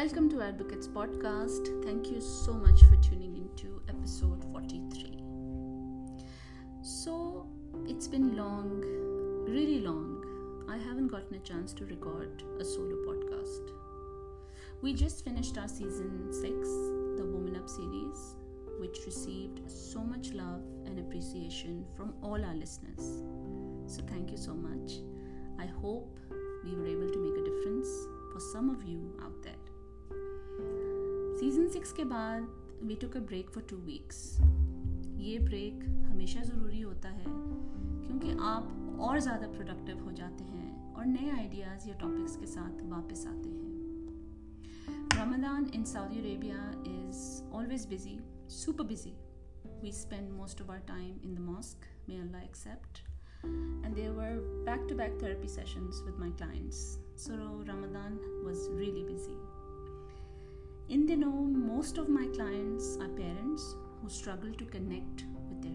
Welcome to Advocates Podcast. Thank you so much for tuning into episode 43. So, it's been long, really long. I haven't gotten a chance to record a solo podcast. We just finished our season 6, the Woman Up series, which received so much love and appreciation from all our listeners. So, thank you so much. I hope we were able to make a difference for some of you out there. Season six के बाद we took a break for two weeks ये break हमेशा ज़रूरी होता है क्योंकि आप और ज़्यादा प्रोडक्टिव हो जाते हैं और नए आइडियाज़ या टॉपिक्स के साथ वापस आते हैं। Ramadan in Saudi Arabia is always busy super busy we spend most of our time in the mosque may Allah accept and there were back to back therapy sessions with my clients so Ramadan was really busy In the know, most of my clients are parents who struggle to connect with their.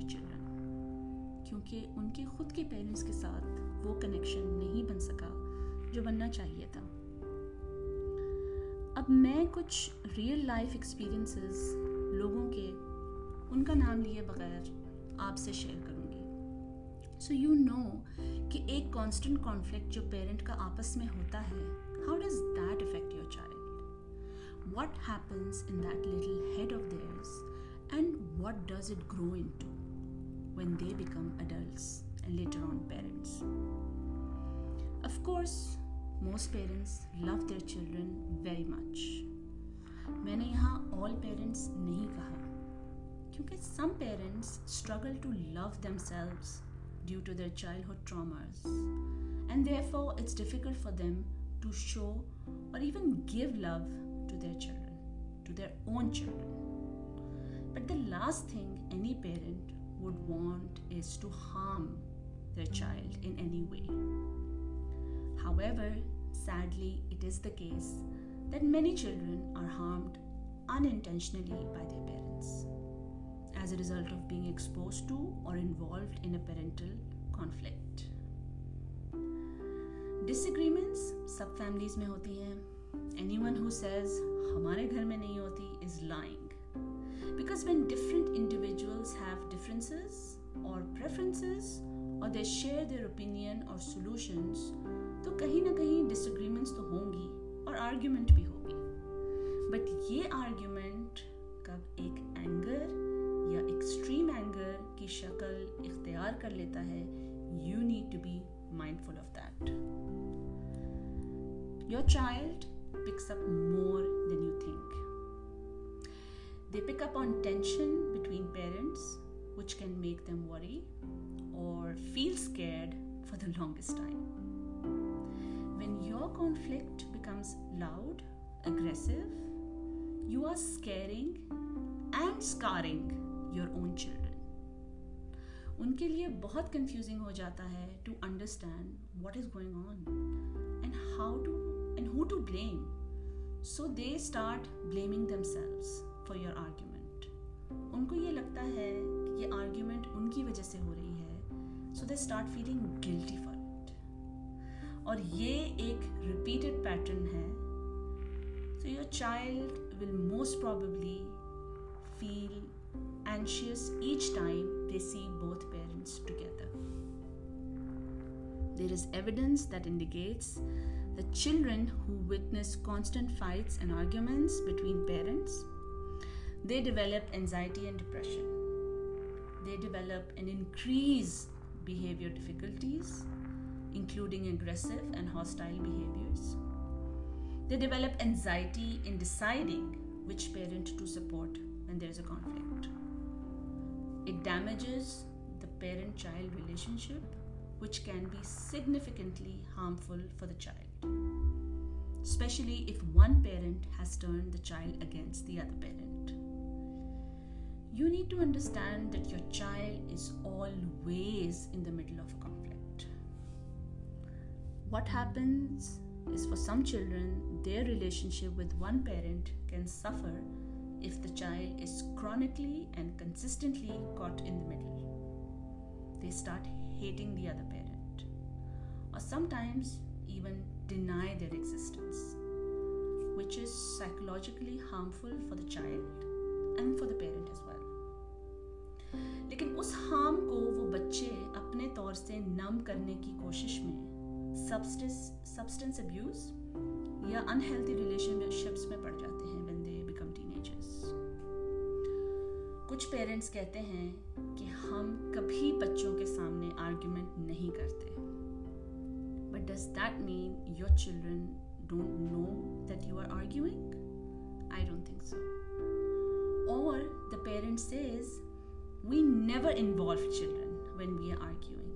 क्योंकि उनके खुद के parents के साथ वो connection नहीं बन सका जो बनना चाहिए था अब मैं कुछ रियल लाइफ एक्सपीरियंसेस लोगों के उनका नाम लिए बगैर आपसे शेयर करूँगी सो यू नो कि एक कांस्टेंट कॉन्फ्लिक्ट जो पेरेंट का आपस में होता है how does that affect your child what happens in that little head of theirs and what does it grow into when they become adults and later on parents. Of course, most parents love their children very much. मैंने यहाँ all parents नहीं कहा क्योंकि some parents struggle to love themselves due to their childhood traumas and therefore it's difficult for them to show or even give love to their children, to their own children. But the last thing any parent would want is to harm their child in any way. However, sadly, it is the case that many children are harmed unintentionally by their parents as a result of being exposed to or involved in a parental conflict. Disagreements सब families में होती हैं Anyone who says हमारे घर में नहीं होती is lying. Because when different individuals have differences or preferences or they share their opinion or solutions, तो कहीं ना कहीं disagreements तो होंगी और argument भी होगी. But ये argument कब एक anger या extreme anger की शक्ल इख्तियार कर लेता है, you need to be mindful of that. Your child picks up more than you think. They pick up on tension between parents, which can make them worry or feel scared for the longest time. When your conflict becomes loud, aggressive, you are scaring and scarring your own children. उनके लिए बहुत confusing हो जाता है to understand what is going on and how to and who to blame. So they start blaming themselves for your argument. उनको ये लगता है कि ये आर्ग्यूमेंट उनकी वजह से हो रही है so they start feeling guilty for it और ये एक रिपीटेड पैटर्न है so your child will most probably feel anxious each time they see both parents together. There is evidence that indicates the children who witness constant fights and arguments between parents they develop anxiety and depression. They develop an increased behavior difficulties including aggressive and hostile behaviors. They develop anxiety in deciding which parent to support when there is a conflict. It damages the parent child relationship which can be significantly harmful for the child especially if one parent has turned the child against the other parent. You need to understand that your child is always in the middle of a conflict. What happens is for some children, their relationship with one parent can suffer if the child is chronically and consistently caught in the middle. They start hating the other parent. Or sometimes even deny their existence. which is psychologically harmful for the child and for the parent as well. लेकिन उस harm को वो बच्चे अपने तौर से नम करने की कोशिश में सब्सटेंस अब्यूज या अनहेल्दी रिलेशनशिप्स में पड़ जाते हैं व्हेन दे बिकम टीनेजर्स कुछ पेरेंट्स कहते हैं कि हम कभी बच्चों के सामने आर्ग्यूमेंट नहीं करते but does that mean your children don't know that you are arguing I don't think so और the parent says we never involve children when we are arguing.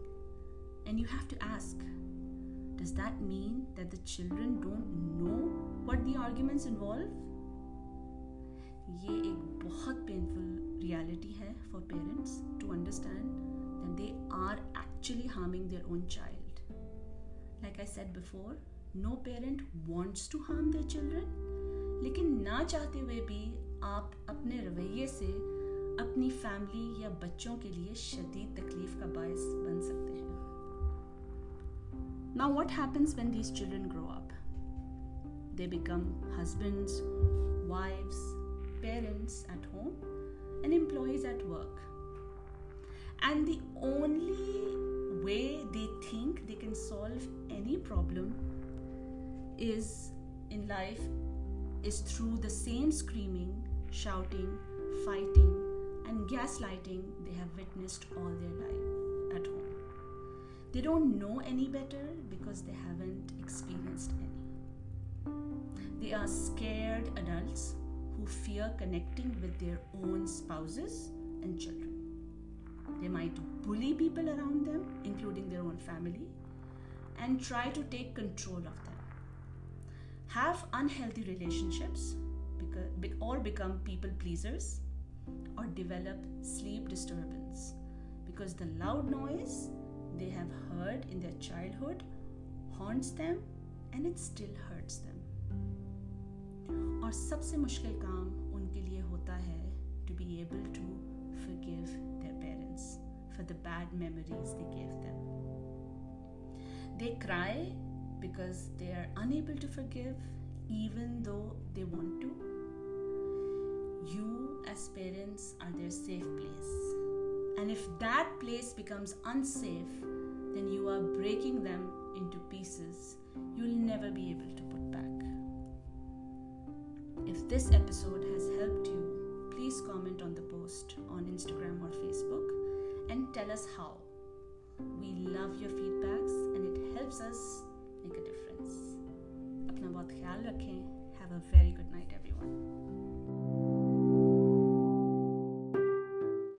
And you have to ask does that mean that the children don't know what the arguments involve? ये एक बहुत painful reality है for parents to understand that they are actually harming their own child like I said before, no parent wants to harm their children, लेकिन ना चाहते हुए भी आप अपने रवैये से अपनी फैमिली या बच्चों के लिए शदीद तकलीफ़ का बायस बन सकते हैं Now what happens when these children grow up? They become husbands, wives, parents at home and employees at work. And the only way they think they can solve any problem is in life is through the same screaming, shouting, fighting, and gaslighting they have witnessed all their life at home. They don't know any better because they haven't experienced any. They are scared adults who fear connecting with their own spouses and children. They might bully people around them, including their own family, and try to take control of them. Have unhealthy relationships or become people pleasers or develop sleep disturbance because the loud noise they have heard in their childhood haunts them and it still hurts them. और सबसे मुश्किल काम उनके लिए होता है to be able to forgive their parents for the bad memories they gave them. They cry because they are unable to forgive even though they want to. You, as parents, are their safe place. And if that place becomes unsafe, then you are breaking them into pieces you'll never be able to put back. If this episode has helped you, please comment on the post on Instagram or Facebook and tell us how. We love your feedbacks and it helps us make a difference. अपना बहुत ख्याल रखें. Have a very good night everyone.